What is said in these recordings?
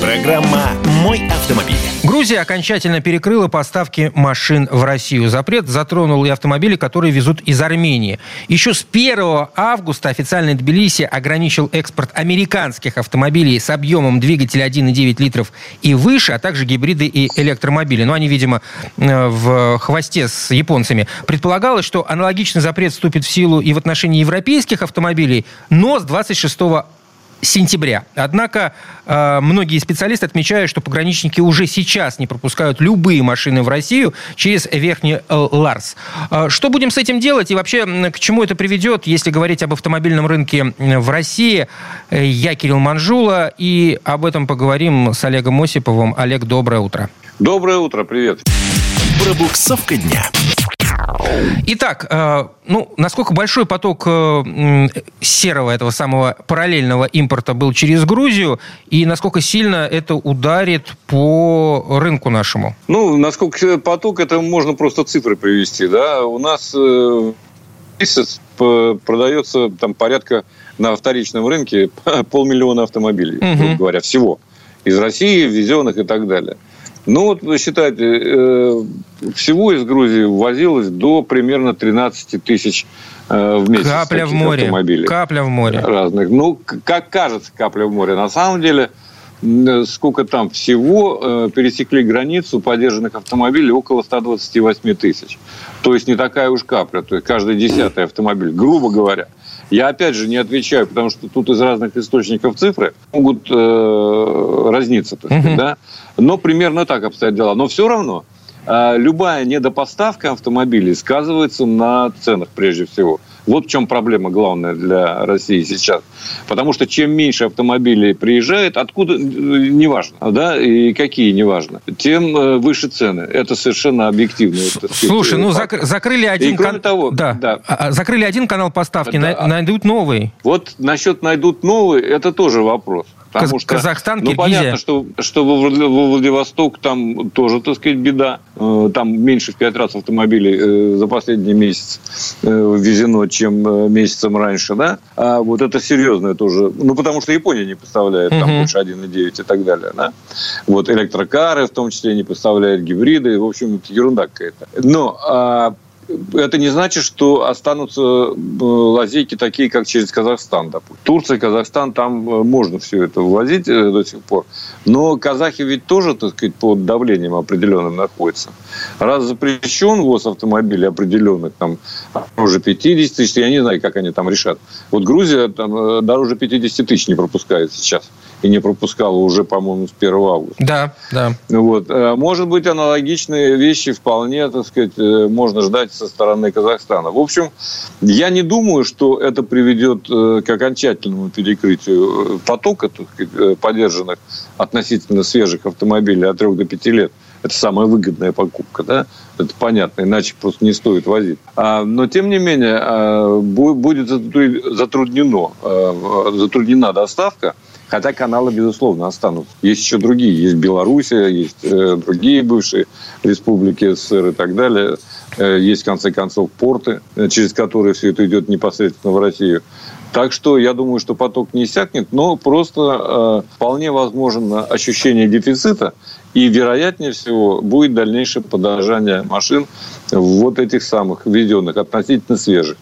Программа «Мой автомобиль». Грузия окончательно перекрыла поставки машин в Россию. Запрет затронул и автомобили, которые везут из Армении. Еще с 1 августа официальный Тбилиси ограничил экспорт американских автомобилей с объемом двигателя 1,9 литров и выше, а также гибриды и электромобили. Но они, видимо, э, в хвосте с японцами. Предполагалось, что аналогичный запрет вступит в силу и в отношении европейских автомобилей, но с 26 сентября. Однако э, многие специалисты отмечают, что пограничники уже сейчас не пропускают любые машины в Россию через Верхний э, Ларс. Э, что будем с этим делать и вообще к чему это приведет, если говорить об автомобильном рынке в России? Э, я Кирилл Манжула и об этом поговорим с Олегом Осиповым. Олег, доброе утро. Доброе утро, привет. Пробуксовка дня. Итак, э, ну, насколько большой поток э, серого, этого самого параллельного импорта был через Грузию, и насколько сильно это ударит по рынку нашему? Ну, насколько поток, это можно просто цифры привести, да. У нас э, месяц продается там порядка на вторичном рынке полмиллиона автомобилей, угу. грубо говоря, всего. Из России, ввезенных и так далее. Ну, вот вы считаете, э, всего из Грузии ввозилось до примерно 13 тысяч э, в месяц. Капля в море. Автомобилей. Капля в море. Разных. Ну, как кажется, капля в море. На самом деле, сколько там всего э, пересекли границу подержанных автомобилей около 128 тысяч. То есть не такая уж капля. То есть каждый десятый автомобиль, грубо говоря. Я опять же не отвечаю, потому что тут из разных источников цифры могут э, разниться, так сказать, да. Но примерно так обстоят дела. Но все равно э, любая недопоставка автомобилей сказывается на ценах прежде всего. Вот в чем проблема главная для России сейчас. Потому что чем меньше автомобилей приезжает, откуда, э, неважно, да, и какие, неважно, тем э, выше цены. Это совершенно объективно. Слушай, ну зак- закрыли один... И кроме кан... того, да. Да. А, а, закрыли один канал поставки, да. найдут новый. Вот насчет найдут новый, это тоже вопрос. Потому что, Казахстан, ну, Киргизия. понятно, что, что во Владивосток там тоже, так сказать, беда. Э, там меньше в пять раз автомобилей э, за последний месяц э, ввезено, чем месяцем раньше, да? А вот это серьезное тоже. Ну, потому что Япония не поставляет там угу. больше 1,9 и так далее, да? Вот электрокары в том числе не поставляют, гибриды. В общем, это ерунда какая-то. Но а, это не значит, что останутся э, лазейки такие, как через Казахстан, допустим. Турция, Казахстан, там э, можно все это ввозить э, до сих пор. Но казахи ведь тоже, так сказать, под давлением определенным находятся. Раз запрещен ввоз автомобилей определенных, там, уже 50 тысяч, я не знаю, как они там решат. Вот Грузия там дороже 50 тысяч не пропускает сейчас и не пропускала уже, по-моему, с 1 августа. Да, да. Вот. Э, может быть, аналогичные вещи вполне, так сказать, э, можно ждать со стороны Казахстана. В общем, я не думаю, что это приведет э, к окончательному перекрытию потока так сказать, подержанных относительно свежих автомобилей от 3 до 5 лет. Это самая выгодная покупка, да? Это понятно, иначе просто не стоит возить. А, но, тем не менее, а, будет затруднено, а, затруднена доставка Хотя каналы, безусловно, останутся. Есть еще другие. Есть Белоруссия, есть э, другие бывшие республики СССР и так далее. Э, есть, в конце концов, порты, э, через которые все это идет непосредственно в Россию. Так что я думаю, что поток не иссякнет, но просто э, вполне возможно ощущение дефицита и, вероятнее всего, будет дальнейшее подорожание машин вот этих самых введенных, относительно свежих.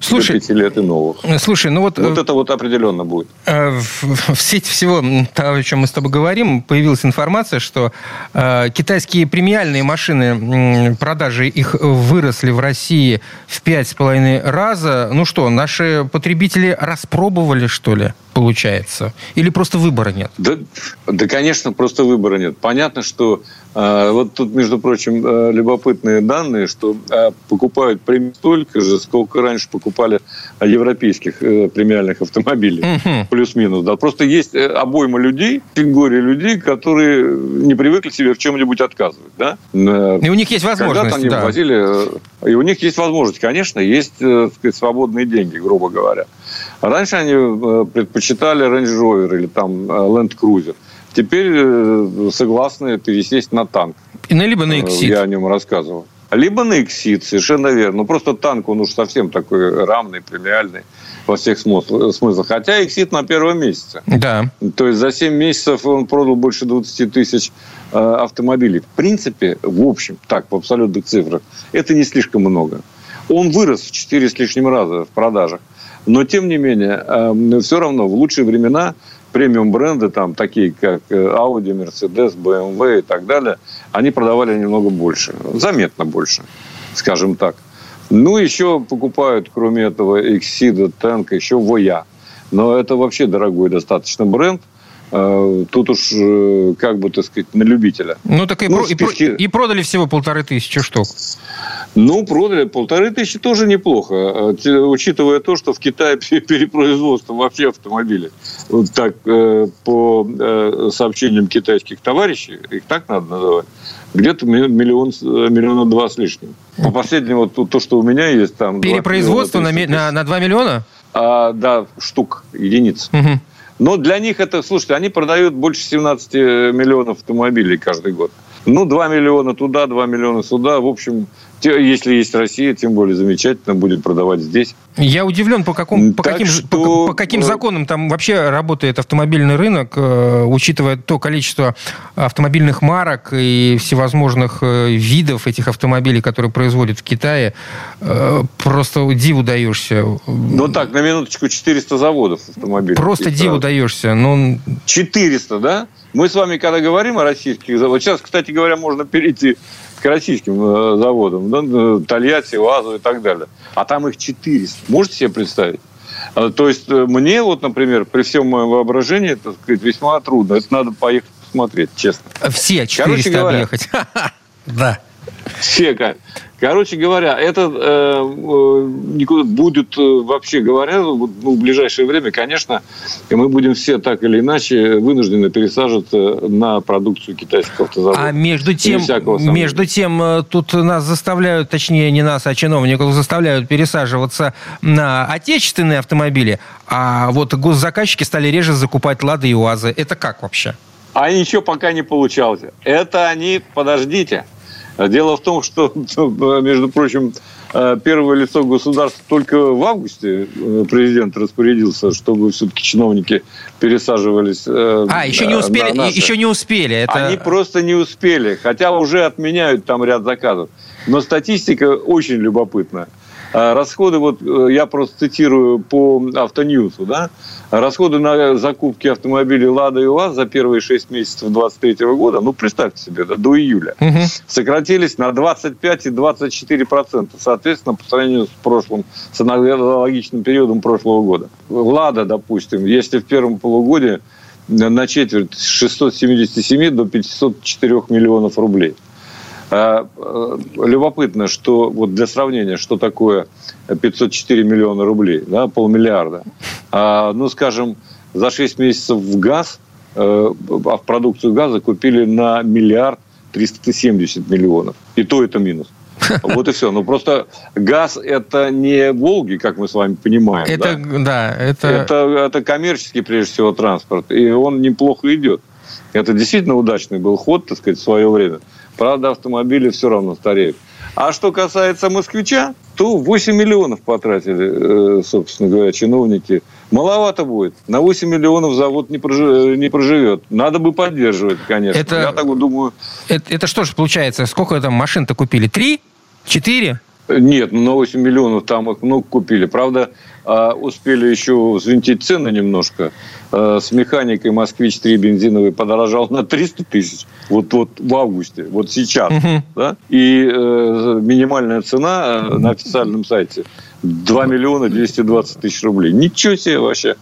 Слушай, до лет и новых. Слушай, ну вот... Вот э, это вот определенно будет. Э, в, в сети всего того, о чем мы с тобой говорим, появилась информация, что э, китайские премиальные машины, продажи их выросли в России в пять с половиной раза. Ну что, наши потребители распробовали, что ли? Получается? Или просто выбора нет? Да, да конечно, просто выбора нет. Понятно, что э, вот тут, между прочим, э, любопытные данные, что э, покупают примерно столько же, сколько раньше покупали европейских э, премиальных автомобилей. Угу. Плюс-минус. Да. Просто есть э, обойма людей, категория людей, которые не привыкли себе в чем-нибудь отказывать. Да? Э, и у них есть возможность. Когда-то они да. возили, э, и у них есть возможность, конечно, есть сказать, свободные деньги, грубо говоря. Раньше они э, предпочитали Range Rover или там э, Land Cruiser. Теперь э, согласны пересесть на танк. И на либо на Exit. Я о нем рассказывал. Либо на Exit, совершенно верно. Ну, просто танк, он уж совсем такой равный, премиальный во всех смыслах. Хотя Exit на первом месяце. Да. То есть за 7 месяцев он продал больше 20 тысяч э, автомобилей. В принципе, в общем, так, в абсолютных цифрах, это не слишком много. Он вырос в 4 с лишним раза в продажах. Но, тем не менее, э, все равно в лучшие времена премиум бренды, там, такие как э, Audi, Mercedes, BMW и так далее, они продавали немного больше. Заметно больше, скажем так. Ну, еще покупают, кроме этого, Exida, Tank, еще Voya. Но это вообще дорогой достаточно бренд. Э, тут уж, э, как бы, так сказать, на любителя. Ну, так и, ну, про, списке... и, и продали всего полторы тысячи штук. Ну, продали полторы тысячи тоже неплохо, э, учитывая то, что в Китае перепроизводство вообще автомобилей. Вот так, по сообщениям китайских товарищей, их так надо называть, где-то миллион, миллиона два с лишним. По последнему, вот, то, что у меня есть там... Перепроизводство на, на, на 2 миллиона? А, да, штук, единиц. Угу. Но для них это, слушайте, они продают больше 17 миллионов автомобилей каждый год. Ну, 2 миллиона туда, 2 миллиона сюда. В общем, если есть Россия, тем более замечательно, будет продавать здесь. Я удивлен, по, какому, по, каким, что... по, по каким законам там вообще работает автомобильный рынок, э, учитывая то количество автомобильных марок и всевозможных э, видов этих автомобилей, которые производят в Китае. Э, просто диву даешься. Ну так, на минуточку 400 заводов автомобилей. Просто диву даешься. Ну... 400, да? Мы с вами, когда говорим о российских заводах, сейчас, кстати говоря, можно перейти к российским э, заводам, да, Тольятти, УАЗу и так далее. А там их 400. Можете себе представить? А, то есть э, мне вот, например, при всем моем воображении, это сказать, весьма трудно. Это надо поехать посмотреть, честно. Все 400 Короче говоря, объехать. Да. Все, Короче говоря, это э, никуда будет, э, вообще говоря, ну, в ближайшее время, конечно, мы будем все так или иначе вынуждены пересаживаться на продукцию китайских автозаводов. А между тем, между тем, э, тут нас заставляют, точнее, не нас, а чиновников заставляют пересаживаться на отечественные автомобили, а вот госзаказчики стали реже закупать «Лады» и «УАЗы». Это как вообще? А ничего пока не получалось. Это они, подождите, Дело в том, что, между прочим, э, первое лицо государства только в августе э, президент распорядился, чтобы все-таки чиновники пересаживались. Э, а, еще не успели? Еще не успели. Это... Они просто не успели, хотя уже отменяют там ряд заказов. Но статистика очень любопытная. А расходы, вот э, я просто цитирую по Автоньюсу, да, расходы на закупки автомобилей «Лада» и УАЗ за первые 6 месяцев 2023 года, ну, представьте себе, да, до июля, угу. сократились на 25 и 24 процента, соответственно, по сравнению с прошлым, с аналогичным периодом прошлого года. «Лада», допустим, если в первом полугодии на четверть с 677 до 504 миллионов рублей – любопытно, что вот для сравнения, что такое 504 миллиона рублей, да, полмиллиарда. А, ну, скажем, за 6 месяцев в газ, э, а в продукцию газа купили на миллиард 370 миллионов. И то это минус. Вот и все. Ну просто газ это не Волги, как мы с вами понимаем. Это да, да это... это это коммерческий прежде всего транспорт, и он неплохо идет. Это действительно удачный был ход, так сказать, в свое время. Правда, автомобили все равно стареют. А что касается москвича, то 8 миллионов потратили, э, собственно говоря, чиновники. Маловато будет. На 8 миллионов завод не, проживет. Не проживет. Надо бы поддерживать, конечно. Это, Я так думаю. Это, это что же получается? Сколько там машин-то купили? Три? Четыре? Нет, ну на 8 миллионов там их много купили. Правда, а, успели еще взвинтить цены немножко. А, с механикой «Москвич-3» бензиновый подорожал на 300 тысяч. Вот, вот в августе, вот сейчас. Угу. Да? И э, минимальная цена э, на официальном сайте 2 миллиона 220 тысяч рублей. Ничего себе вообще.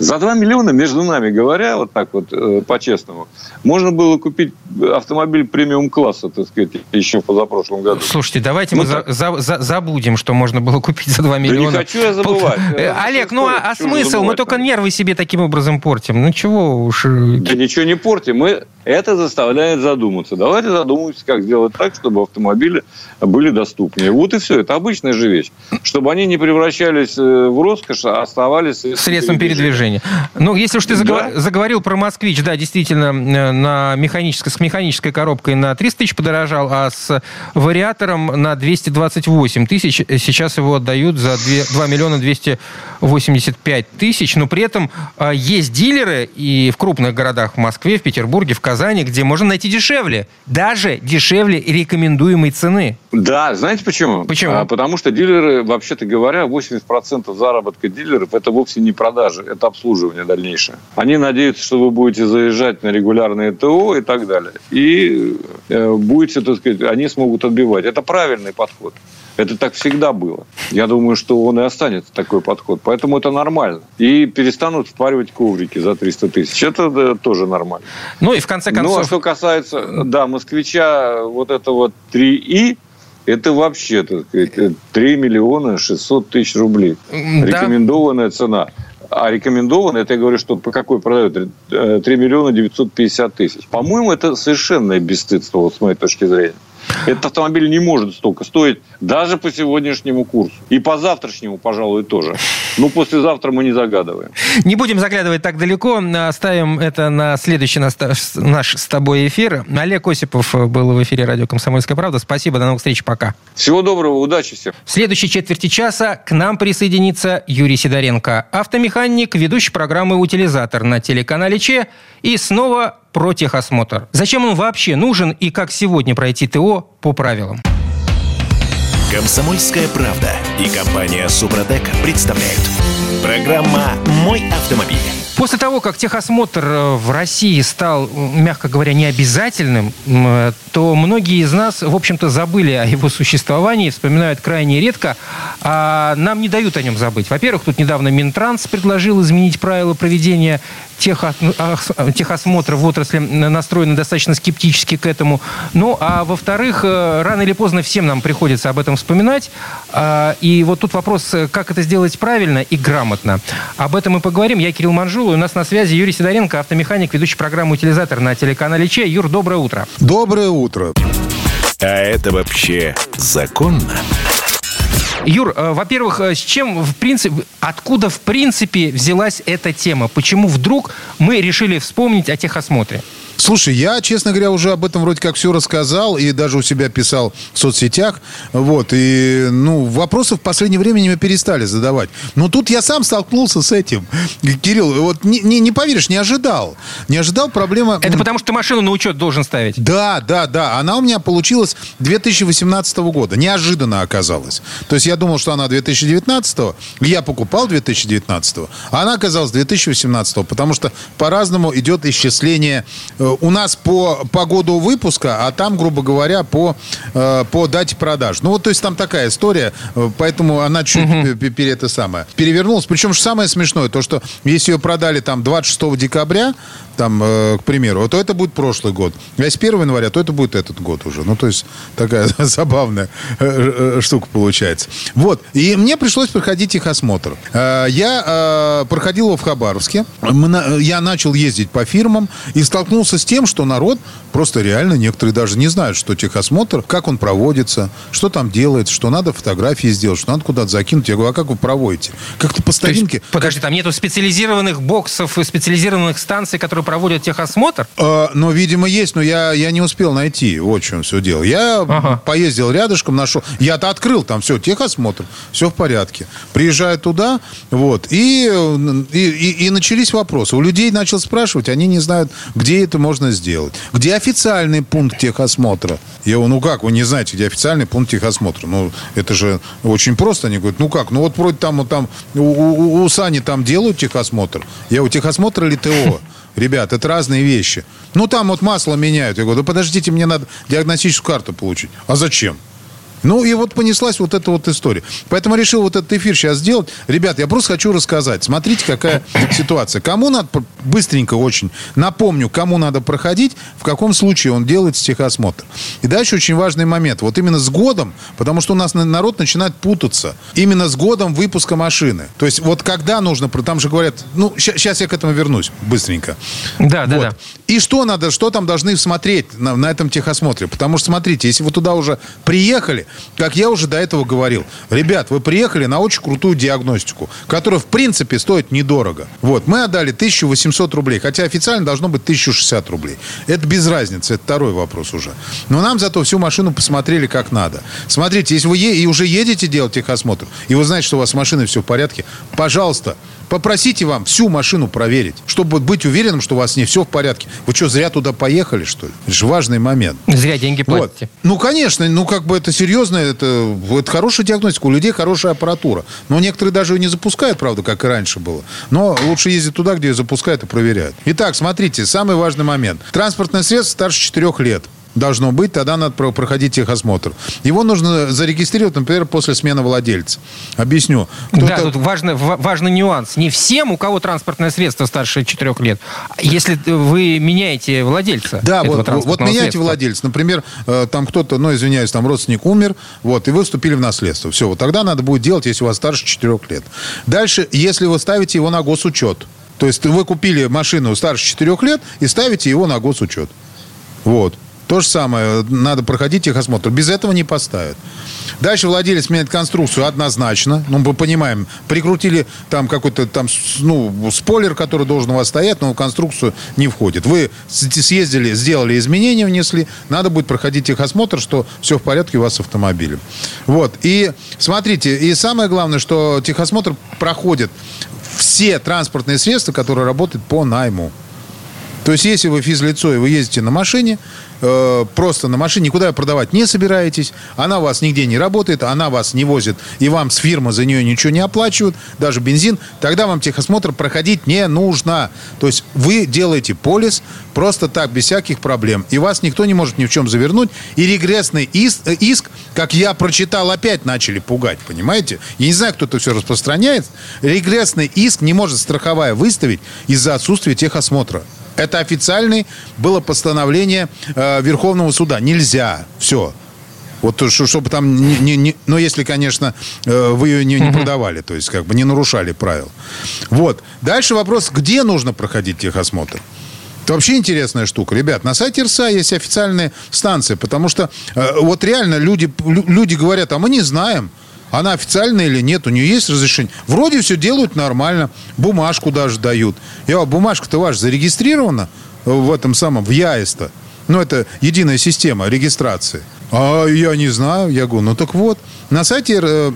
За 2 миллиона, между нами говоря, вот так вот э, по-честному, можно было купить автомобиль премиум-класса, так сказать, еще в позапрошлом году. Слушайте, давайте ну, мы за, за, за, забудем, что можно было купить за 2 миллиона. Да не хочу я забывать. Э, Олег, ну а, а смысл? Мы только нервы себе таким образом портим. Ну чего уж... Э, да ничего не портим. Мы... Это заставляет задуматься. Давайте задумаемся, как сделать так, чтобы автомобили были доступнее. Вот и все. Это обычная же вещь. Чтобы они они не превращались э, в роскошь, а оставались средством передвижения. Ну, если уж ты да? заговорил про «Москвич», да, действительно, э, на механической, с механической коробкой на 300 тысяч подорожал, а с вариатором на 228 тысяч. Сейчас его отдают за 2, 2 миллиона 285 тысяч. Но при этом э, есть дилеры и в крупных городах, в Москве, в Петербурге, в Казани, где можно найти дешевле. Даже дешевле рекомендуемой цены. Да, знаете почему? Почему? А, потому что дилеры, вообще-то говоря, 80% заработка дилеров это вовсе не продажи, это обслуживание дальнейшее. Они надеются, что вы будете заезжать на регулярные ТО и так далее. И э, будете, так сказать, они смогут отбивать. Это правильный подход. Это так всегда было. Я думаю, что он и останется такой подход. Поэтому это нормально. И перестанут впаривать коврики за 300 тысяч. Это да, тоже нормально. Ну и в конце концов... Ну а что касается, да, москвича вот этого 3И, это вообще, так сказать, 3 миллиона 600 тысяч рублей. Да. Рекомендованная цена. А рекомендованная, это я говорю, что по какой продают? 3 э, миллиона 950 тысяч. По-моему, это совершенное бесстыдство, вот с моей точки зрения. Этот автомобиль не может столько стоить даже по сегодняшнему курсу. И по завтрашнему, пожалуй, тоже. Ну, послезавтра мы не загадываем. Не будем заглядывать так далеко. Оставим это на следующий наш, с тобой эфир. Олег Осипов был в эфире радио «Комсомольская правда». Спасибо, до новых встреч, пока. Всего доброго, удачи всем. В следующей четверти часа к нам присоединится Юрий Сидоренко, автомеханик, ведущий программы «Утилизатор» на телеканале ЧЕ. И снова про техосмотр. Зачем он вообще нужен и как сегодня пройти ТО по правилам? Комсомольская правда и компания Супротек представляют. Программа «Мой автомобиль». После того, как техосмотр э, в России стал, мягко говоря, необязательным, э, то многие из нас, в общем-то, забыли о его существовании, вспоминают крайне редко, а нам не дают о нем забыть. Во-первых, тут недавно Минтранс предложил изменить правила проведения техосмотра в отрасли, настроены достаточно скептически к этому. Ну, а во-вторых, э, рано или поздно всем нам приходится об этом вспоминать. А, и вот тут вопрос, как это сделать правильно и грамотно. Об этом мы поговорим. Я Кирилл Манжул, у нас на связи Юрий Сидоренко, автомеханик, ведущий программу «Утилизатор» на телеканале Че. Юр, доброе утро. Доброе утро. А это вообще законно? Юр, э, во-первых, э, с чем в принципе, откуда в принципе взялась эта тема? Почему вдруг мы решили вспомнить о техосмотре? Слушай, я, честно говоря, уже об этом вроде как все рассказал и даже у себя писал в соцсетях. Вот, и, ну, вопросов в последнее время мы перестали задавать. Но тут я сам столкнулся с этим. Кирилл, вот не, не, не поверишь, не ожидал. Не ожидал проблема... Это потому, что ты машину на учет должен ставить? Да, да, да. Она у меня получилась 2018 года. Неожиданно оказалась. То есть я думал, что она 2019, я покупал 2019, а она оказалась 2018, потому что по-разному идет исчисление э, у нас по, по году выпуска, а там, грубо говоря, по, э, по дате продаж. Ну, вот, то есть там такая история, э, поэтому она чуть угу. пере, это самое, перевернулась. Причем же самое смешное, то, что если ее продали там 26 декабря, там, э, к примеру, то это будет прошлый год. А если 1 января, то это будет этот год уже. Ну, то есть такая забавная э, э, штука получается. Вот. И мне пришлось проходить их осмотр. Э, я проходил его в Хабаровске. Я начал ездить по фирмам и столкнулся с тем, что народ просто реально, некоторые даже не знают, что техосмотр, как он проводится, что там делается, что надо фотографии сделать, что надо куда-то закинуть. Я говорю, а как вы проводите? Как-то по старинке. Есть, подожди, там нету специализированных боксов и специализированных станций, которые проводят техосмотр? А, ну, видимо, есть, но я, я не успел найти. Вот в чем все дело. Я ага. поездил рядышком, нашел. Я-то открыл там все, техосмотр, все в порядке. Приезжаю туда, вот, и, и, и, и начались вопросы. У людей начал спрашивать, они не знают, где это можно сделать. Где официальный пункт техосмотра? Я говорю, ну как, вы не знаете, где официальный пункт техосмотра? Ну, это же очень просто. Они говорят, ну как, ну вот вроде там, вот там у, у, у Сани там делают техосмотр. Я говорю, техосмотр или ТО? Ребят, это разные вещи. Ну, там вот масло меняют. Я говорю, да подождите, мне надо диагностическую карту получить. А зачем? Ну, и вот понеслась вот эта вот история. Поэтому решил вот этот эфир сейчас сделать. Ребят, я просто хочу рассказать. Смотрите, какая ситуация. Кому надо, быстренько очень, напомню, кому надо проходить, в каком случае он делает техосмотр. И дальше очень важный момент. Вот именно с годом, потому что у нас народ начинает путаться. Именно с годом выпуска машины. То есть вот когда нужно, там же говорят, ну, сейчас я к этому вернусь быстренько. Да, да, вот. да. И что надо, что там должны смотреть на, на этом техосмотре? Потому что, смотрите, если вы туда уже приехали, как я уже до этого говорил, ребят, вы приехали на очень крутую диагностику, которая, в принципе, стоит недорого. Вот, мы отдали 1800 рублей, хотя официально должно быть 1060 рублей. Это без разницы, это второй вопрос уже. Но нам зато всю машину посмотрели как надо. Смотрите, если вы е- и уже едете делать техосмотр, и вы знаете, что у вас с машиной все в порядке, пожалуйста, Попросите вам всю машину проверить, чтобы быть уверенным, что у вас не все в порядке. Вы что, зря туда поехали, что ли? Это же важный момент. Зря деньги платите. Вот. Ну, конечно, ну, как бы это серьезно, это, это хорошая диагностика, у людей хорошая аппаратура. Но некоторые даже ее не запускают, правда, как и раньше было. Но лучше ездить туда, где ее запускают и проверяют. Итак, смотрите, самый важный момент. Транспортное средство старше 4 лет должно быть, тогда надо проходить техосмотр. Его нужно зарегистрировать, например, после смены владельца. Объясню. Да, тут важный, важный нюанс. Не всем, у кого транспортное средство старше 4 лет, если вы меняете владельца Да, вот, вот меняете средства. владельца. Например, э, там кто-то, ну, извиняюсь, там родственник умер, вот, и вы вступили в наследство. Все, вот тогда надо будет делать, если у вас старше 4 лет. Дальше, если вы ставите его на госучет, то есть вы купили машину старше 4 лет и ставите его на госучет. Вот. То же самое, надо проходить техосмотр. Без этого не поставят. Дальше владелец меняет конструкцию однозначно. Ну, мы понимаем, прикрутили там какой-то там, ну, спойлер, который должен у вас стоять, но в конструкцию не входит. Вы съездили, сделали изменения, внесли, надо будет проходить техосмотр, что все в порядке у вас с автомобилем. Вот. И смотрите, и самое главное, что техосмотр проходит все транспортные средства, которые работают по найму. То есть, если вы физлицо и вы ездите на машине, э, просто на машине, никуда продавать не собираетесь, она у вас нигде не работает, она вас не возит, и вам с фирмы за нее ничего не оплачивают, даже бензин, тогда вам техосмотр проходить не нужно. То есть, вы делаете полис просто так, без всяких проблем, и вас никто не может ни в чем завернуть, и регрессный иск, э, иск как я прочитал, опять начали пугать, понимаете? Я не знаю, кто это все распространяет. Регрессный иск не может страховая выставить из-за отсутствия техосмотра. Это официальное было постановление э, Верховного суда. Нельзя. Все. Вот чтобы там не, не, не но если, конечно, э, вы ее не, не продавали, то есть как бы не нарушали правил. Вот. Дальше вопрос, где нужно проходить техосмотр? Это вообще интересная штука. Ребят, на сайте РСА есть официальные станции, потому что э, вот реально люди, люди говорят, а мы не знаем. Она официальная или нет, у нее есть разрешение. Вроде все делают нормально, бумажку даже дают. Я, бумажка-то ваша зарегистрирована в этом самом, в ЯИС-то. Ну, это единая система регистрации. А я не знаю. Я говорю, ну так вот. На сайте э,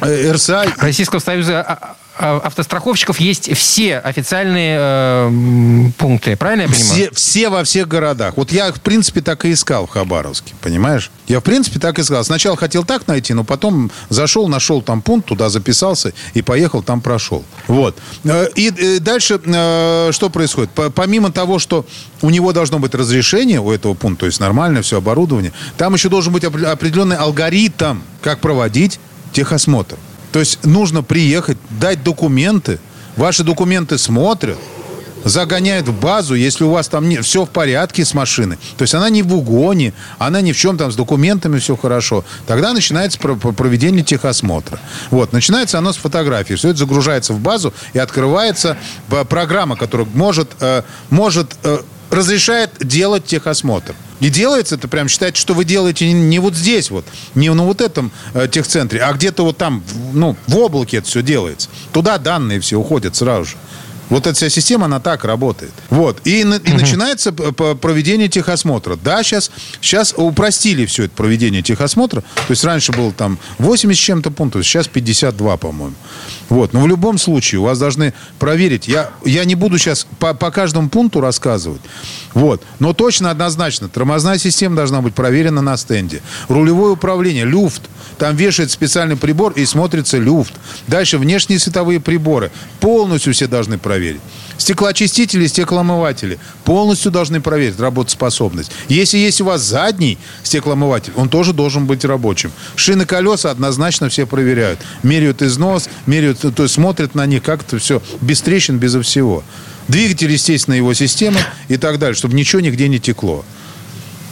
э, РСА... Российского Союза а, а, а, автостраховщиков есть все официальные э, пункты, правильно я понимаю? Все, все во всех городах. Вот я, в принципе, так и искал в Хабаровске, понимаешь? Я, в принципе, так и искал. Сначала хотел так найти, но потом зашел, нашел там пункт, туда записался и поехал, там прошел. Вот. Э, и э, дальше э, что происходит? Помимо того, что у него должно быть разрешение у этого пункта, то есть нормальное все оборудование, там еще должен быть определенный алгоритм, как проводить техосмотр. То есть нужно приехать, дать документы, ваши документы смотрят, загоняют в базу, если у вас там не, все в порядке с машиной. То есть она не в угоне, она ни в чем там с документами все хорошо. Тогда начинается проведение техосмотра. Вот, начинается оно с фотографии. Все это загружается в базу и открывается программа, которая может, э, может э, разрешает делать техосмотр. И делается это прям считайте, что вы делаете не вот здесь вот, не на вот этом э, техцентре, а где-то вот там, ну, в облаке это все делается. Туда данные все уходят сразу же. Вот эта вся система, она так работает. Вот. И, и угу. начинается проведение техосмотра. Да, сейчас, сейчас упростили все это проведение техосмотра. То есть раньше было там 80 с чем-то пунктов, сейчас 52, по-моему. Вот. Но в любом случае у вас должны проверить. Я, я не буду сейчас по, по каждому пункту рассказывать. Вот. Но точно, однозначно, тормозная система должна быть проверена на стенде. Рулевое управление, люфт. Там вешает специальный прибор и смотрится люфт. Дальше внешние световые приборы. Полностью все должны проверить. Стеклоочистители, стеклоомыватели полностью должны проверить работоспособность. Если есть у вас задний стеклоомыватель, он тоже должен быть рабочим. Шины колеса однозначно все проверяют. Меряют износ, меряют, то есть смотрят на них, как это все без трещин, без всего. Двигатель, естественно, его система и так далее, чтобы ничего нигде не текло.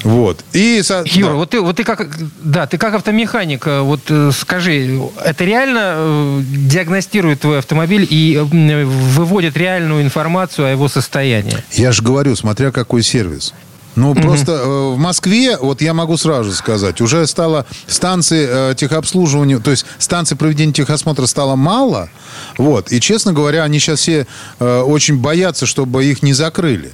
Вот. И, Юра, да. вот ты, вот ты как, да, ты как автомеханик, э, вот э, скажи, это реально э, диагностирует твой автомобиль и выводит реальную информацию о его состоянии? Я же говорю, смотря какой сервис. Ну, угу. просто э, в Москве, вот я могу сразу сказать, уже стало станции э, техобслуживания, то есть станции проведения техосмотра стало мало, вот, и, честно говоря, они сейчас все э, очень боятся, чтобы их не закрыли.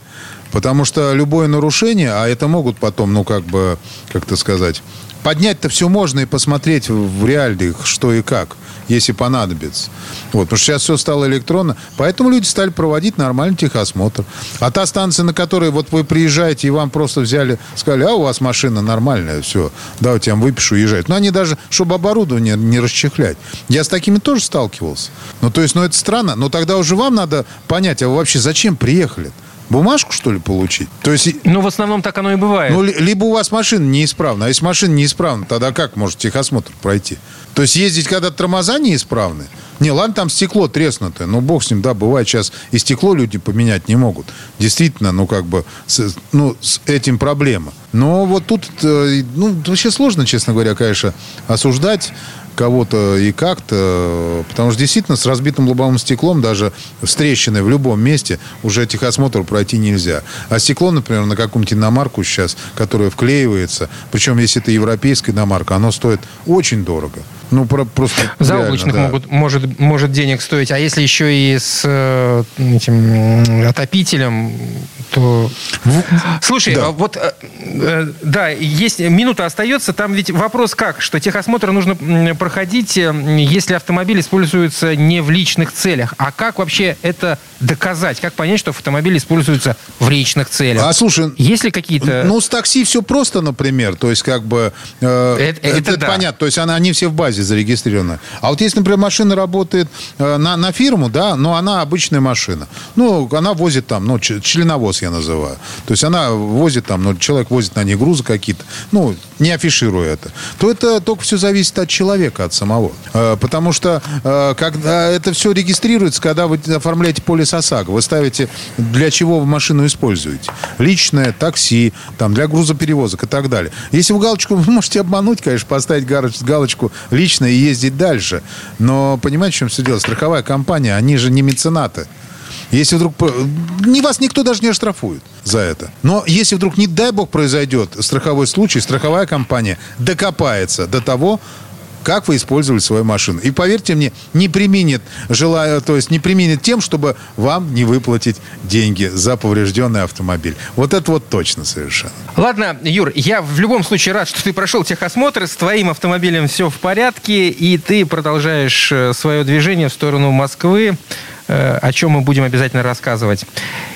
Потому что любое нарушение, а это могут потом, ну, как бы, как-то сказать, поднять-то все можно и посмотреть в реалиях, что и как, если понадобится. Вот, потому что сейчас все стало электронно. Поэтому люди стали проводить нормальный техосмотр. А та станция, на которой вот вы приезжаете, и вам просто взяли, сказали, а у вас машина нормальная, все, давайте я вам выпишу, езжать. Но они даже, чтобы оборудование не расчехлять. Я с такими тоже сталкивался. Ну, то есть, ну, это странно. Но тогда уже вам надо понять, а вы вообще зачем приехали? Бумажку, что ли, получить? То есть... Ну, в основном так оно и бывает. Ну, либо у вас машина неисправна, а если машина неисправна, тогда как может техосмотр пройти? То есть ездить, когда тормоза неисправны? Не, ладно, там стекло треснутое, ну, бог с ним, да, бывает сейчас и стекло люди поменять не могут. Действительно, ну, как бы, с, ну, с этим проблема. Но вот тут, э, ну, вообще сложно, честно говоря, конечно, осуждать кого-то и как-то, потому что действительно с разбитым лобовым стеклом даже с в любом месте уже техосмотр пройти нельзя. А стекло, например, на каком-нибудь иномарку сейчас, которое вклеивается, причем если это европейская иномарка, оно стоит очень дорого. Ну, про, просто Заоблачных реально, да. могут, может, может денег стоить. А если еще и с э, этим отопителем, то... Слушай, да. А вот, э, э, да, есть минута остается. Там ведь вопрос как? Что техосмотр нужно проходить, если автомобиль используется не в личных целях. А как вообще это доказать? Как понять, что автомобиль используется в личных целях? А слушай... Есть ли какие-то... Ну, с такси все просто, например. То есть, как бы... Э, это, это, это да. понятно. То есть, она, они все в базе базе зарегистрирована. А вот если, например, машина работает э, на, на фирму, да, но она обычная машина. Ну, она возит там, ну, членовоз я называю. То есть она возит там, ну, человек возит на ней грузы какие-то, ну, не афишируя это. То это только все зависит от человека, от самого. Э, потому что э, когда это все регистрируется, когда вы оформляете полис ОСАГО, вы ставите, для чего вы машину используете. Личное, такси, там, для грузоперевозок и так далее. Если вы галочку, вы можете обмануть, конечно, поставить галочку личное лично и ездить дальше. Но понимаете, в чем все дело? Страховая компания, они же не меценаты. Если вдруг... Не вас никто даже не оштрафует за это. Но если вдруг, не дай бог, произойдет страховой случай, страховая компания докопается до того, как вы использовали свою машину. И поверьте мне, не применит, желаю, то есть не применит тем, чтобы вам не выплатить деньги за поврежденный автомобиль. Вот это вот точно совершенно. Ладно, Юр, я в любом случае рад, что ты прошел техосмотр, с твоим автомобилем все в порядке, и ты продолжаешь э, свое движение в сторону Москвы. Э, о чем мы будем обязательно рассказывать.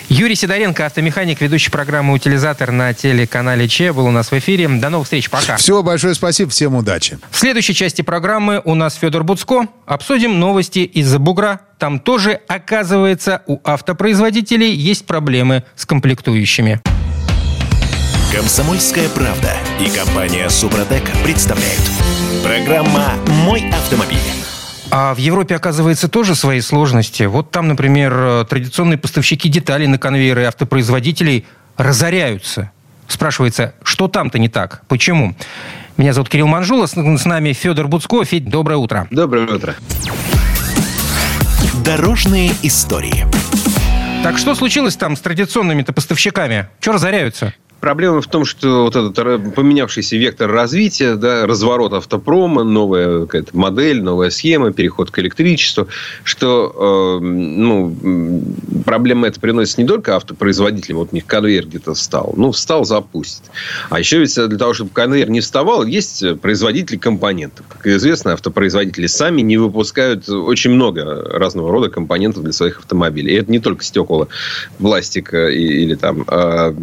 Юрий Сидоренко, автомеханик, ведущий программы «Утилизатор» на телеканале ЧЕ, был у нас в эфире. До новых встреч, пока. Всего большое спасибо, всем удачи. В следующей части программы у нас Федор Буцко. Обсудим новости из-за бугра. Там тоже, оказывается, у автопроизводителей есть проблемы с комплектующими. Комсомольская правда и компания «Супротек» представляют. Программа «Мой автомобиль». А в Европе, оказывается, тоже свои сложности. Вот там, например, э, традиционные поставщики деталей на конвейеры автопроизводителей разоряются. Спрашивается, что там-то не так? Почему? Меня зовут Кирилл Манжула, с нами Федор Буцко. Федь, доброе утро. Доброе утро. Дорожные истории. Так что случилось там с традиционными-то поставщиками? Чего разоряются? Проблема в том, что вот этот поменявшийся вектор развития, да, разворот автопрома, новая какая-то модель, новая схема, переход к электричеству, что э, ну, проблема это приносит не только автопроизводителям, вот у них конвейер где-то встал, ну, встал, запустит. А еще ведь для того, чтобы конвейер не вставал, есть производители компонентов. Как известно, автопроизводители сами не выпускают очень много разного рода компонентов для своих автомобилей. И это не только стекла, пластик или там а,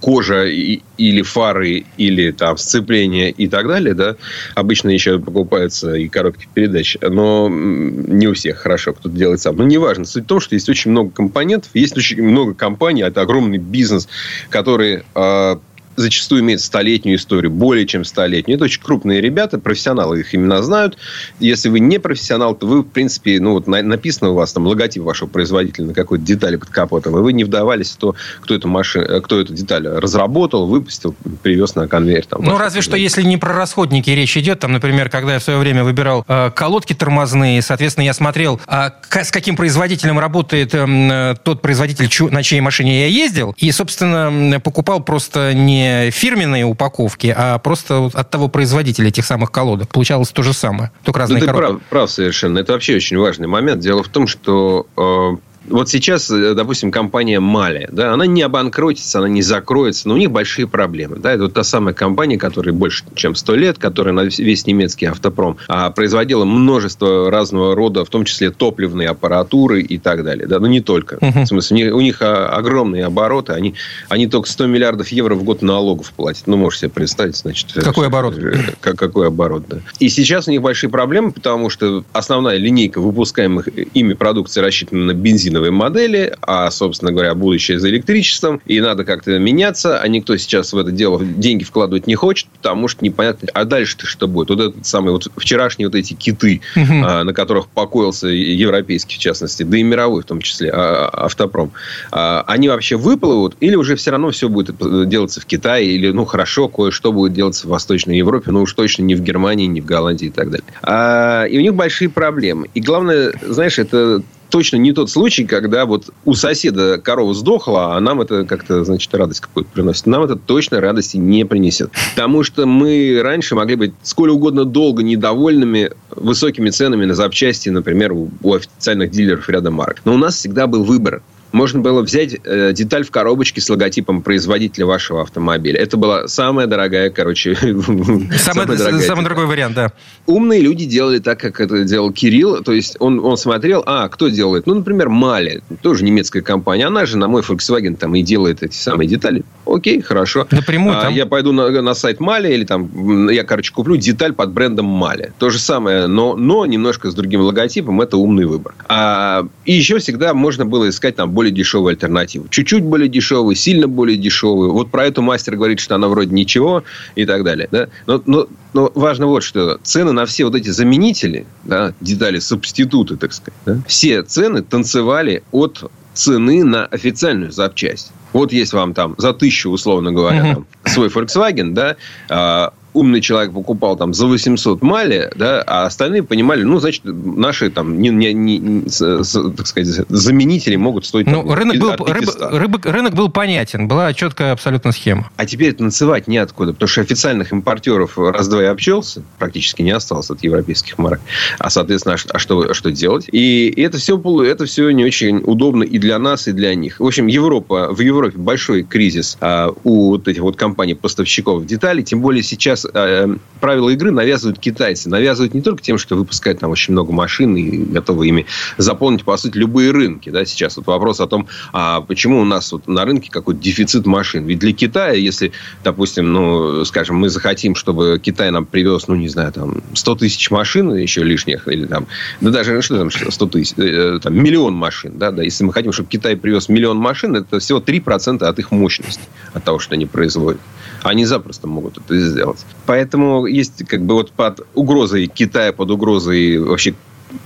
кожа или фары, или там сцепление и так далее, да, обычно еще покупаются и коробки передач, но не у всех хорошо кто-то делает сам. Но неважно. Суть в том, что есть очень много компонентов, есть очень много компаний, это огромный бизнес, который э, зачастую имеют столетнюю историю, более чем столетнюю. Это очень крупные ребята, профессионалы их имена знают. Если вы не профессионал, то вы, в принципе, ну, вот написано у вас там логотип вашего производителя на какой-то детали под капотом, и вы не вдавались в то, кто эту, машину, кто эту деталь разработал, выпустил, привез на конвейер. Там, ну, разве что, если не про расходники речь идет, там, например, когда я в свое время выбирал э, колодки тормозные, соответственно, я смотрел, э, с каким производителем работает э, тот производитель, на чьей машине я ездил, и, собственно, покупал просто не фирменные упаковки, а просто от того производителя этих самых колодок. Получалось то же самое, только разные ну, ты прав, прав совершенно. Это вообще очень важный момент. Дело в том, что э, вот сейчас, э, допустим, компания Мали, да, она не обанкротится, она не закроется, но у них большие проблемы. Да, это вот та самая компания, которая больше чем 100 лет, которая на весь немецкий автопром а, производила множество разного рода, в том числе топливные аппаратуры и так далее. Да, но не только. Uh-huh. В смысле, у них, у них огромные обороты, они, они только 100 миллиардов евро в год налогов платят. Ну, можете себе представить, значит. Какой оборот? Как, какой оборот, да. И сейчас у них большие проблемы, потому что основная линейка выпускаемых ими продукции рассчитана на бензин бензиновые модели, а, собственно говоря, будущее за электричеством, и надо как-то меняться, а никто сейчас в это дело деньги вкладывать не хочет, потому что непонятно, а дальше-то что будет? Вот этот самый вот вчерашние вот эти киты, угу. а, на которых покоился европейский, в частности, да и мировой в том числе, а, автопром, а, они вообще выплывут или уже все равно все будет делаться в Китае, или, ну, хорошо, кое-что будет делаться в Восточной Европе, но уж точно не в Германии, не в Голландии и так далее. А, и у них большие проблемы. И главное, знаешь, это точно не тот случай, когда вот у соседа корова сдохла, а нам это как-то, значит, радость какую-то приносит. Нам это точно радости не принесет. Потому что мы раньше могли быть сколь угодно долго недовольными высокими ценами на запчасти, например, у официальных дилеров ряда марок. Но у нас всегда был выбор можно было взять э, деталь в коробочке с логотипом производителя вашего автомобиля. Это была самая дорогая, короче... Самый, самая дорогая самый дорогой вариант, да. Умные люди делали так, как это делал Кирилл. То есть, он, он смотрел, а, кто делает? Ну, например, Мали, тоже немецкая компания. Она же на мой Volkswagen там и делает эти самые детали. Окей, хорошо. Напрямую а, там... Я пойду на, на сайт Мали или там, я, короче, куплю деталь под брендом Мали. То же самое, но, но немножко с другим логотипом. Это умный выбор. А, и еще всегда можно было искать там более дешевую альтернативу. Чуть-чуть более дешевую, сильно более дешевую. Вот про эту мастер говорит, что она вроде ничего и так далее. Да? Но, но, но важно вот что. Цены на все вот эти заменители, да, детали, субституты, так сказать, да, все цены танцевали от цены на официальную запчасть. Вот есть вам там за тысячу, условно говоря, uh-huh. там, свой Volkswagen, да, а, умный человек покупал там за 800 мали, да, а остальные понимали, ну, значит, наши там, не, не, не, так сказать, заменители могут стоить ну, там, рынок, был, рыб, рыб, рынок был понятен, была четкая абсолютно схема. А теперь танцевать неоткуда, потому что официальных импортеров раз-два и обчелся, практически не осталось от европейских марок. А, соответственно, а что, что делать? И это все, это все не очень удобно и для нас, и для них. В общем, Европа, в Европе большой кризис а, у вот этих вот компаний-поставщиков деталей, тем более сейчас сейчас э, правила игры навязывают китайцы. Навязывают не только тем, что выпускают там очень много машин и готовы ими заполнить, по сути, любые рынки. Да, сейчас вот вопрос о том, а почему у нас вот на рынке какой-то дефицит машин. Ведь для Китая, если, допустим, ну, скажем, мы захотим, чтобы Китай нам привез, ну, не знаю, там, 100 тысяч машин еще лишних, или там, да даже, ну, что там, 100 тысяч, э, там, миллион машин, да, да, если мы хотим, чтобы Китай привез миллион машин, это всего 3% от их мощности, от того, что они производят. Они запросто могут это сделать. Поэтому есть как бы вот под угрозой Китая, под угрозой вообще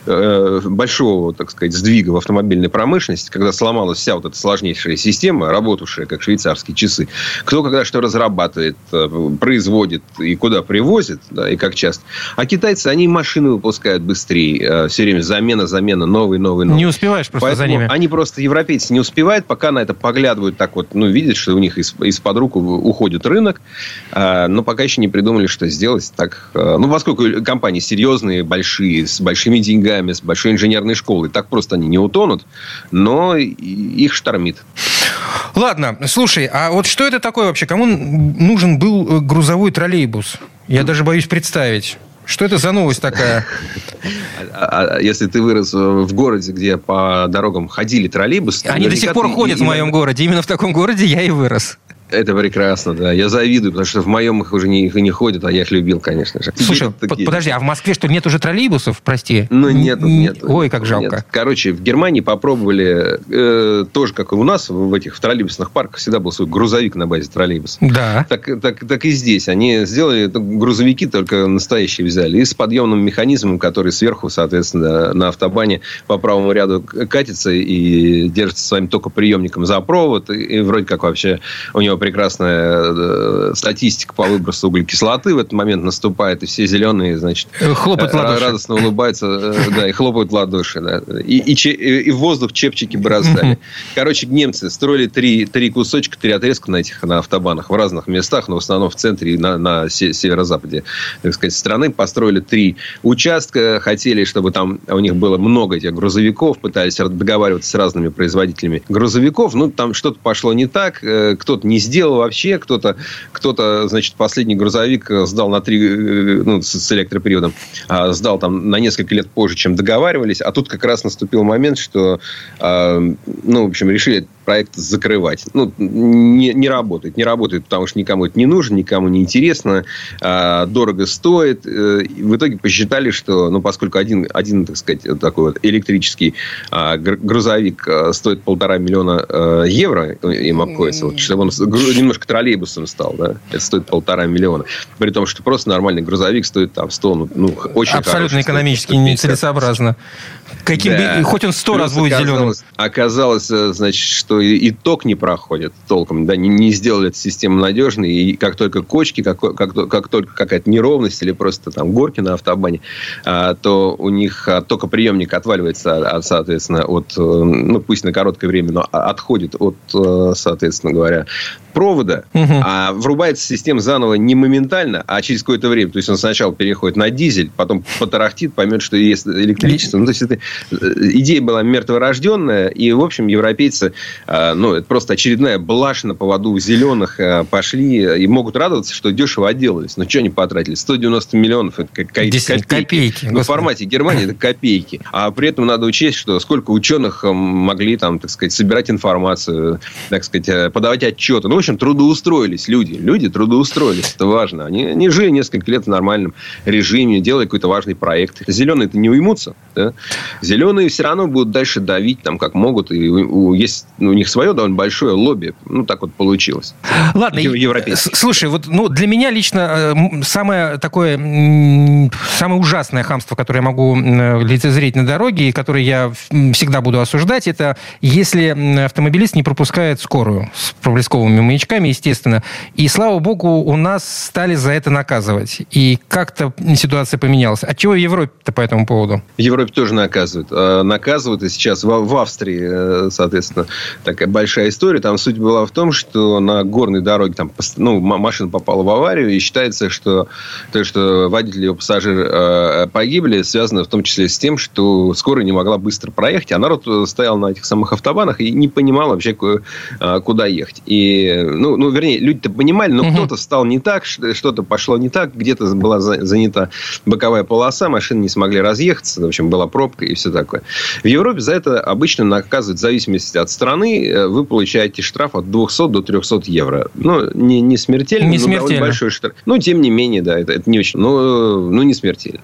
большого, так сказать, сдвига в автомобильной промышленности, когда сломалась вся вот эта сложнейшая система, работавшая как швейцарские часы, кто когда что разрабатывает, э, производит и куда привозит, да, и как часто. А китайцы, они машины выпускают быстрее, э, все время замена, замена, новый, новый, новый. Не успеваешь просто Поэтому за ними. Они просто, европейцы, не успевают, пока на это поглядывают так вот, ну, видят, что у них из- из-под рук уходит рынок, но пока еще не придумали, что сделать так. Ну, поскольку компании серьезные, большие, с большими деньгами, деньгами, с большой инженерной школой. Так просто они не утонут, но их штормит. Ладно, слушай, а вот что это такое вообще? Кому нужен был э, грузовой троллейбус? Я даже боюсь представить. Что это за новость такая? А, а если ты вырос в городе, где по дорогам ходили троллейбусы... Они до сих пор ходят в моем городе. Именно в таком городе я и вырос. Это прекрасно, да. Я завидую, потому что в моем их уже не, их и не ходят, а я их любил, конечно же. Слушай, такие... подожди, а в Москве что, нет уже троллейбусов, прости? Ну, нет, нет. Ой, как жалко. Нет. Короче, в Германии попробовали, э, тоже, как и у нас, в этих в троллейбусных парках всегда был свой грузовик на базе троллейбуса. Да. Так, так, так и здесь. Они сделали грузовики, только настоящие взяли, и с подъемным механизмом, который сверху, соответственно, на автобане по правому ряду катится и держится своим токоприемником за провод, и вроде как вообще у него прекрасная э, статистика по выбросу углекислоты в этот момент наступает, и все зеленые, значит, э, хлопают э, радостно улыбаются, да, и хлопают ладоши, да. И, и, и в воздух чепчики бросали. Короче, немцы строили три, три кусочка, три отрезка на этих на автобанах в разных местах, но в основном в центре и на, на северо-западе, так сказать, страны. Построили три участка, хотели, чтобы там у них было много этих грузовиков, пытались договариваться с разными производителями грузовиков. Ну, там что-то пошло не так, кто-то не сделал вообще, кто-то, кто-то, значит, последний грузовик сдал на три, э, ну, с электроприводом, а, сдал там на несколько лет позже, чем договаривались, а тут как раз наступил момент, что, а, ну, в общем, решили проект закрывать. Ну, не, не работает. Не работает, потому что никому это не нужно, никому не интересно, а, дорого стоит. Э, в итоге посчитали, что, ну, поскольку один, один так сказать, такой вот электрический грузовик стоит полтора миллиона евро, им обходится, вот, чтобы он немножко троллейбусом стал, да, это стоит полтора миллиона. При том, что просто нормальный грузовик стоит там 100, ну, ну очень Абсолютно экономически нецелесообразно. Каким да. бы, хоть он сто раз будет зеленым. Оказалось, э, значит, что и, ток не проходит толком, да, не, не сделали эту систему надежной, и как только кочки, как, как, как только какая-то неровность или просто там горки на автобане, а, то у них а, токоприемник отваливается, от, соответственно, от, э, ну, пусть на короткое время, но отходит от, э, соответственно говоря, провода, угу. а врубается система заново не моментально, а через какое-то время. То есть он сначала переходит на дизель, потом потарахтит, поймет, что есть электричество. Ну, то есть это идея была мертворожденная, и, в общем, европейцы, э, ну, это просто очередная блажь на поводу зеленых э, пошли и могут радоваться, что дешево отделались. Но что они потратили? 190 миллионов, это копейки. копейки. Ну, в формате Германии это копейки. А при этом надо учесть, что сколько ученых могли там, так сказать, собирать информацию, так сказать, подавать отчеты. Ну, общем, трудоустроились люди. Люди трудоустроились, это важно. Они, они жили несколько лет в нормальном режиме, делали какой-то важный проект. Зеленые-то не уймутся. Да? Зеленые все равно будут дальше давить, там, как могут. И у, у, есть у них свое довольно большое лобби. Ну, так вот получилось. Ладно. Слушай, вот ну, для меня лично э, самое такое, самое ужасное хамство, которое я могу лицезреть на дороге, и которое я всегда буду осуждать, это если автомобилист не пропускает скорую с проблесковыми маячками, естественно. И, слава богу, у нас стали за это наказывать. И как-то ситуация поменялась. От чего в Европе-то по этому поводу? В Европе тоже наказывают. А, наказывают и сейчас в, в Австрии, э, соответственно, такая большая история. Там суть была в том, что на горной дороге там, ну, машина попала в аварию, и считается, что то, что водитель и его пассажир э, погибли, связано в том числе с тем, что скорая не могла быстро проехать, а народ стоял на этих самых автобанах и не понимал вообще, э, куда ехать. И ну, ну вернее, люди-то понимали, но угу. кто-то стал не так, что-то пошло не так, где-то была занята боковая полоса, машины не смогли разъехаться, в общем, была пробка и все такое. В Европе за это обычно наказывают в зависимости от страны. Э, вы получаете штраф от 200 до 300 евро. Ну, не, не смертельно, не но смертельно. большой штраф. Ну, тем не менее, да, это, это не очень, ну, ну, не смертельно.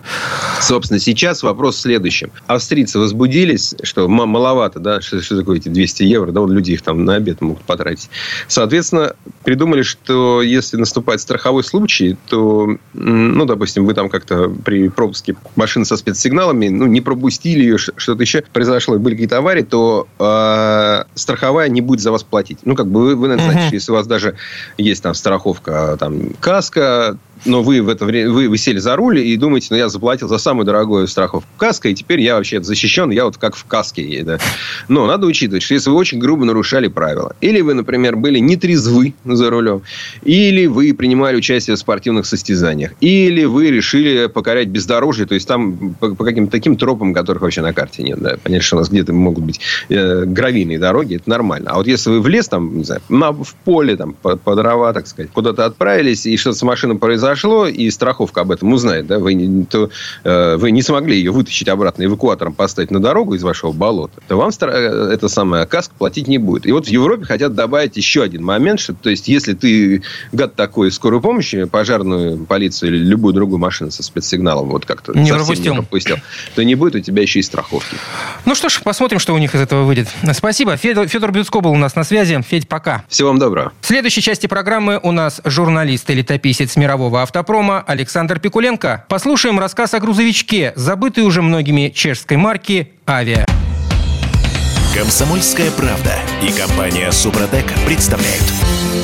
Собственно, сейчас вопрос в следующем. Австрийцы возбудились, что маловато, да, что, что такое эти 200 евро, да, вот люди их там на обед могут потратить. Соответственно, соответственно, придумали, что если наступает страховой случай, то, ну, допустим, вы там как-то при пропуске машины со спецсигналами, ну, не пропустили ее, что-то еще произошло, были какие-то аварии, то э, страховая не будет за вас платить. Ну, как бы вы, вы знаете, если у вас даже есть там страховка, там, каска, но вы в это время вы, вы сели за руль и думаете, ну я заплатил за самую дорогую страховку каска, и теперь я вообще защищен, я вот как в каске. Да. Но надо учитывать, что если вы очень грубо нарушали правила, или вы, например, были нетрезвы за рулем, или вы принимали участие в спортивных состязаниях, или вы решили покорять бездорожье, то есть там по, по каким-то таким тропам, которых вообще на карте нет. Да. Понятно, что у нас где-то могут быть э, гравийные дороги, это нормально. А вот если вы в лес, там, не знаю, на, в поле, там, по, по дрова, так сказать, куда-то отправились, и что-то с машиной произошло, произошло, и страховка об этом узнает, да, вы, то, э, вы не смогли ее вытащить обратно эвакуатором, поставить на дорогу из вашего болота, то вам э, эта самая каска платить не будет. И вот в Европе хотят добавить еще один момент, что, то есть, если ты гад такой скорую помощь, пожарную полицию или любую другую машину со спецсигналом вот как-то не пропустил. не пропустил, то не будет у тебя еще и страховки. Ну что ж, посмотрим, что у них из этого выйдет. Спасибо. Федор, Федор Бюцко был у нас на связи. Федь, пока. Всего вам доброго. В следующей части программы у нас журналист и летописец мирового автопрома Александр Пикуленко. Послушаем рассказ о грузовичке, забытой уже многими чешской марки «Авиа». Комсомольская правда и компания «Супротек» представляют.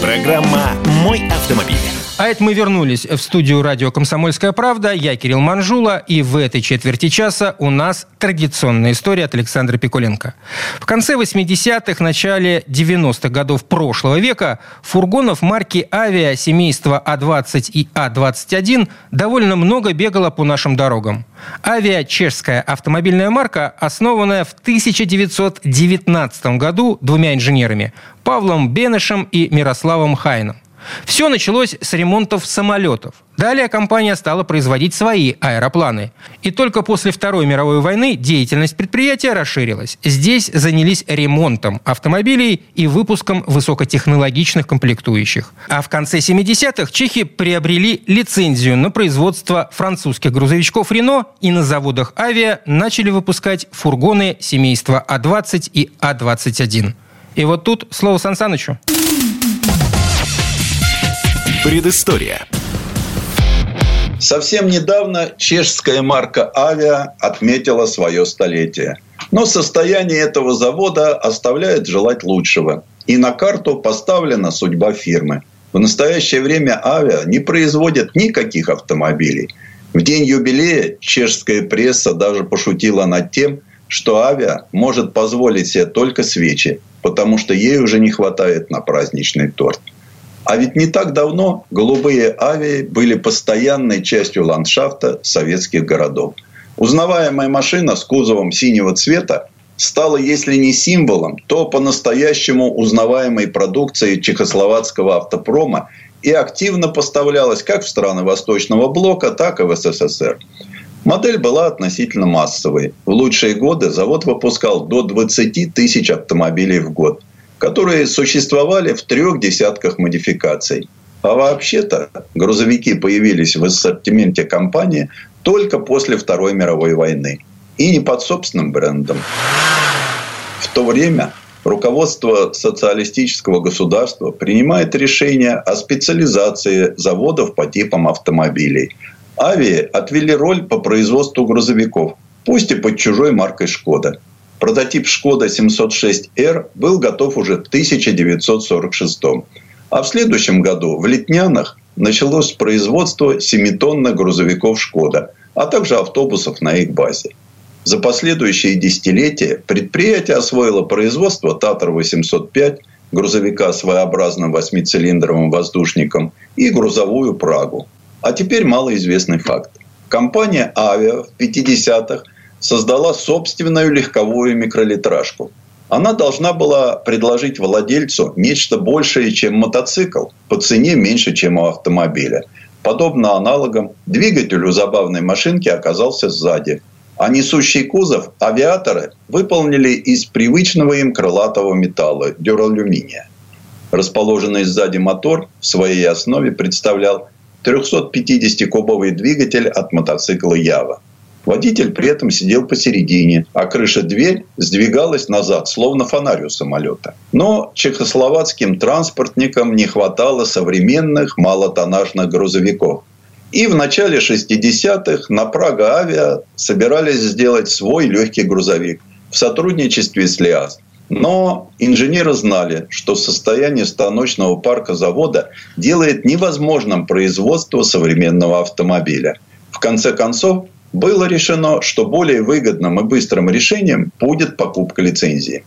Программа «Мой автомобиль». А это мы вернулись в студию радио «Комсомольская правда». Я Кирилл Манжула. И в этой четверти часа у нас традиционная история от Александра Пикуленко. В конце 80-х, начале 90-х годов прошлого века фургонов марки «Авиа» семейства А-20 и А-21 довольно много бегало по нашим дорогам. «Авиа» – чешская автомобильная марка, основанная в 1919 году двумя инженерами – Павлом Бенешем и Мирославом Хайном. Все началось с ремонтов самолетов. Далее компания стала производить свои аэропланы. И только после Второй мировой войны деятельность предприятия расширилась. Здесь занялись ремонтом автомобилей и выпуском высокотехнологичных комплектующих. А в конце 70-х чехи приобрели лицензию на производство французских грузовичков «Рено» и на заводах «Авиа» начали выпускать фургоны семейства А-20 и А-21. И вот тут слово Сан Санычу. Предыстория. Совсем недавно чешская марка «Авиа» отметила свое столетие. Но состояние этого завода оставляет желать лучшего. И на карту поставлена судьба фирмы. В настоящее время «Авиа» не производит никаких автомобилей. В день юбилея чешская пресса даже пошутила над тем, что «Авиа» может позволить себе только свечи, потому что ей уже не хватает на праздничный торт – а ведь не так давно голубые авиа были постоянной частью ландшафта советских городов. Узнаваемая машина с кузовом синего цвета стала, если не символом, то по-настоящему узнаваемой продукцией чехословацкого автопрома и активно поставлялась как в страны Восточного блока, так и в СССР. Модель была относительно массовой. В лучшие годы завод выпускал до 20 тысяч автомобилей в год которые существовали в трех десятках модификаций. А вообще-то грузовики появились в ассортименте компании только после Второй мировой войны. И не под собственным брендом. В то время руководство социалистического государства принимает решение о специализации заводов по типам автомобилей. Авиа отвели роль по производству грузовиков, пусть и под чужой маркой «Шкода». Прототип Шкода 706R был готов уже в 1946 а в следующем году в Летнянах началось производство 7-тонных грузовиков «Шкода», а также автобусов на их базе. За последующие десятилетия предприятие освоило производство «Татар-805», грузовика с своеобразным восьмицилиндровым воздушником и грузовую «Прагу». А теперь малоизвестный факт. Компания «Авиа» в 50-х – создала собственную легковую микролитражку. Она должна была предложить владельцу нечто большее, чем мотоцикл, по цене меньше, чем у автомобиля. Подобно аналогам, двигатель у забавной машинки оказался сзади, а несущий кузов авиаторы выполнили из привычного им крылатого металла – дюралюминия. Расположенный сзади мотор в своей основе представлял 350-кубовый двигатель от мотоцикла «Ява». Водитель при этом сидел посередине, а крыша-дверь сдвигалась назад, словно фонарь у самолета. Но чехословацким транспортникам не хватало современных малотоннажных грузовиков. И в начале 60-х на Прага Авиа собирались сделать свой легкий грузовик в сотрудничестве с ЛиАЗ. Но инженеры знали, что состояние станочного парка завода делает невозможным производство современного автомобиля. В конце концов, было решено, что более выгодным и быстрым решением будет покупка лицензии.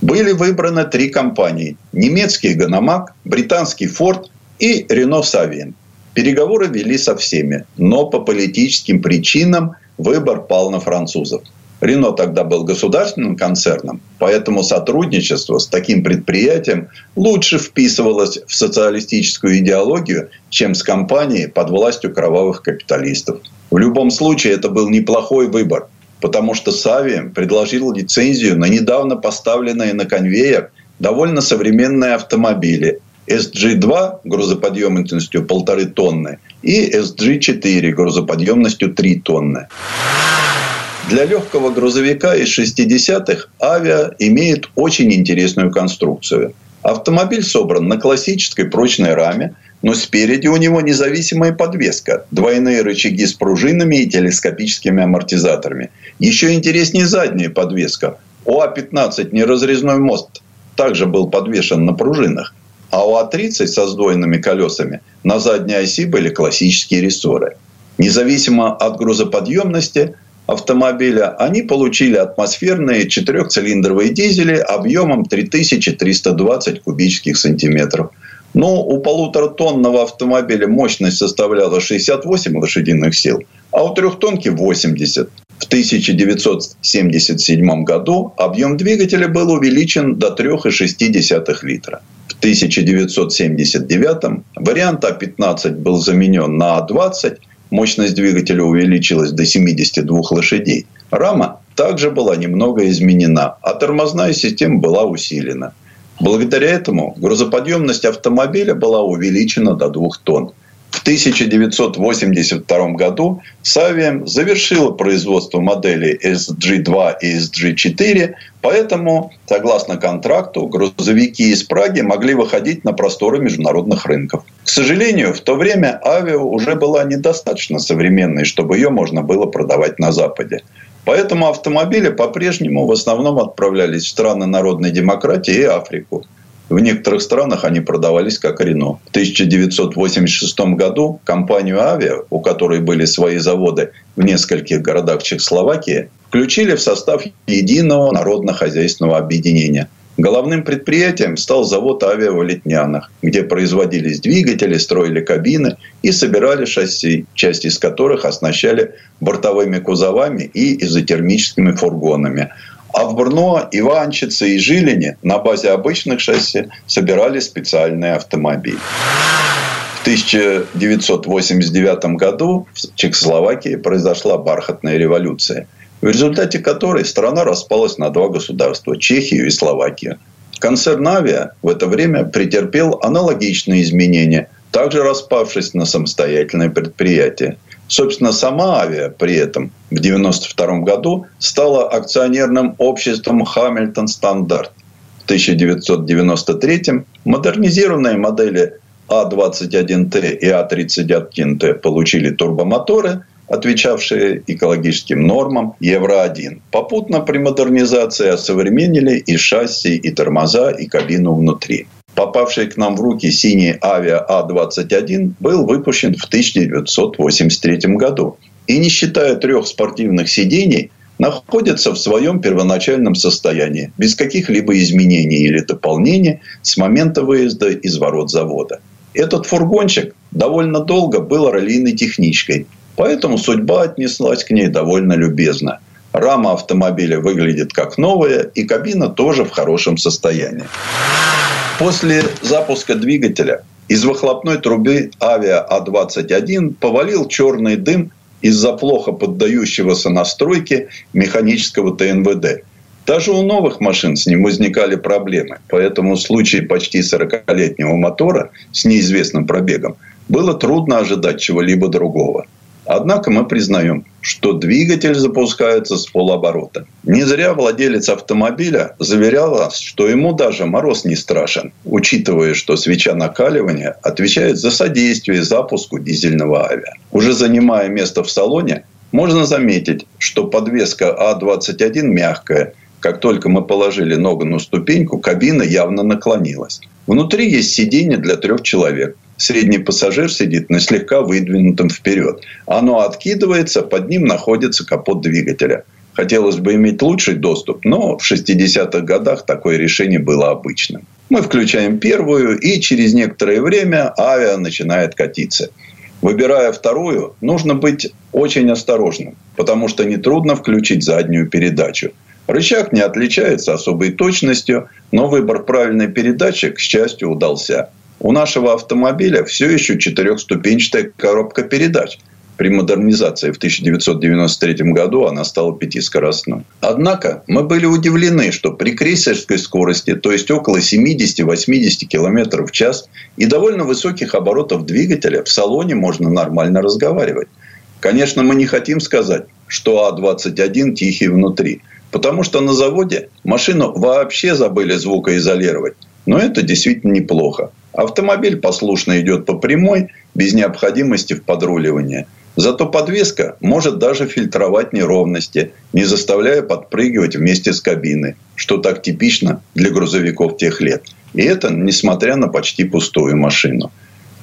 Были выбраны три компании – немецкий «Ганамак», британский «Форд» и «Рено Савиен». Переговоры вели со всеми, но по политическим причинам выбор пал на французов. Рено тогда был государственным концерном, поэтому сотрудничество с таким предприятием лучше вписывалось в социалистическую идеологию, чем с компанией под властью кровавых капиталистов. В любом случае, это был неплохой выбор, потому что Савием предложил лицензию на недавно поставленные на конвейер довольно современные автомобили SG2 грузоподъемностью полторы тонны и SG4 грузоподъемностью 3 тонны. Для легкого грузовика из 60-х авиа имеет очень интересную конструкцию. Автомобиль собран на классической прочной раме, но спереди у него независимая подвеска, двойные рычаги с пружинами и телескопическими амортизаторами. Еще интереснее задняя подвеска. У А-15 неразрезной мост также был подвешен на пружинах, а у А-30 со сдвоенными колесами на задней оси были классические рессоры. Независимо от грузоподъемности, автомобиля, они получили атмосферные четырехцилиндровые дизели объемом 3320 кубических сантиметров. Но у полуторатонного автомобиля мощность составляла 68 лошадиных сил, а у трехтонки 80. В 1977 году объем двигателя был увеличен до 3,6 литра. В 1979 вариант А15 был заменен на А20 – мощность двигателя увеличилась до 72 лошадей. Рама также была немного изменена, а тормозная система была усилена. Благодаря этому грузоподъемность автомобиля была увеличена до 2 тонн. В 1982 году Савием завершила производство моделей SG2 и SG4, поэтому, согласно контракту, грузовики из Праги могли выходить на просторы международных рынков. К сожалению, в то время авиа уже была недостаточно современной, чтобы ее можно было продавать на Западе. Поэтому автомобили по-прежнему в основном отправлялись в страны народной демократии и Африку. В некоторых странах они продавались как Рено. В 1986 году компанию «Авиа», у которой были свои заводы в нескольких городах Чехословакии, включили в состав единого народно-хозяйственного объединения. Головным предприятием стал завод «Авиа» в Летнянах, где производились двигатели, строили кабины и собирали шасси, части из которых оснащали бортовыми кузовами и изотермическими фургонами – а в Брно, Иванчице и Жилине на базе обычных шасси собирали специальные автомобили. В 1989 году в Чехословакии произошла бархатная революция, в результате которой страна распалась на два государства – Чехию и Словакию. Концерн «Авиа» в это время претерпел аналогичные изменения, также распавшись на самостоятельное предприятие – Собственно, сама авиа при этом в 1992 году стала акционерным обществом «Хамильтон Стандарт». В 1993 модернизированные модели А21Т и А31Т получили турбомоторы, отвечавшие экологическим нормам Евро-1. Попутно при модернизации осовременили и шасси, и тормоза, и кабину внутри попавший к нам в руки синий авиа А-21 был выпущен в 1983 году. И не считая трех спортивных сидений, находится в своем первоначальном состоянии, без каких-либо изменений или дополнений с момента выезда из ворот завода. Этот фургончик довольно долго был раллийной техничкой, поэтому судьба отнеслась к ней довольно любезно. Рама автомобиля выглядит как новая, и кабина тоже в хорошем состоянии. После запуска двигателя из выхлопной трубы авиа А-21 повалил черный дым из-за плохо поддающегося настройке механического ТНВД. Даже у новых машин с ним возникали проблемы. Поэтому в случае почти 40-летнего мотора с неизвестным пробегом было трудно ожидать чего-либо другого. Однако мы признаем, что двигатель запускается с полоборота. Не зря владелец автомобиля заверял нас, что ему даже мороз не страшен, учитывая, что свеча накаливания отвечает за содействие запуску дизельного авиа. Уже занимая место в салоне, можно заметить, что подвеска А21 мягкая. Как только мы положили ногу на ступеньку, кабина явно наклонилась. Внутри есть сиденье для трех человек средний пассажир сидит на слегка выдвинутом вперед. Оно откидывается, под ним находится капот двигателя. Хотелось бы иметь лучший доступ, но в 60-х годах такое решение было обычным. Мы включаем первую, и через некоторое время авиа начинает катиться. Выбирая вторую, нужно быть очень осторожным, потому что нетрудно включить заднюю передачу. Рычаг не отличается особой точностью, но выбор правильной передачи, к счастью, удался. У нашего автомобиля все еще четырехступенчатая коробка передач – при модернизации в 1993 году она стала пятискоростной. Однако мы были удивлены, что при крейсерской скорости, то есть около 70-80 км в час и довольно высоких оборотов двигателя, в салоне можно нормально разговаривать. Конечно, мы не хотим сказать, что А-21 тихий внутри, потому что на заводе машину вообще забыли звукоизолировать. Но это действительно неплохо. Автомобиль послушно идет по прямой, без необходимости в подруливании – Зато подвеска может даже фильтровать неровности, не заставляя подпрыгивать вместе с кабиной, что так типично для грузовиков тех лет. И это несмотря на почти пустую машину.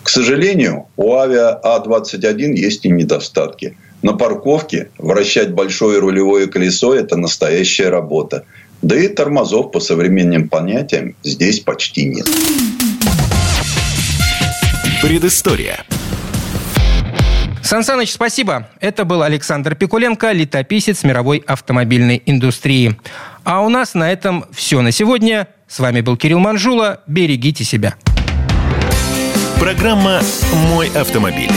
К сожалению, у авиа А-21 есть и недостатки. На парковке вращать большое рулевое колесо – это настоящая работа. Да и тормозов по современным понятиям здесь почти нет. Предыстория. Сан Саныч, спасибо. Это был Александр Пикуленко, летописец мировой автомобильной индустрии. А у нас на этом все на сегодня. С вами был Кирилл Манжула. Берегите себя. Программа «Мой автомобиль».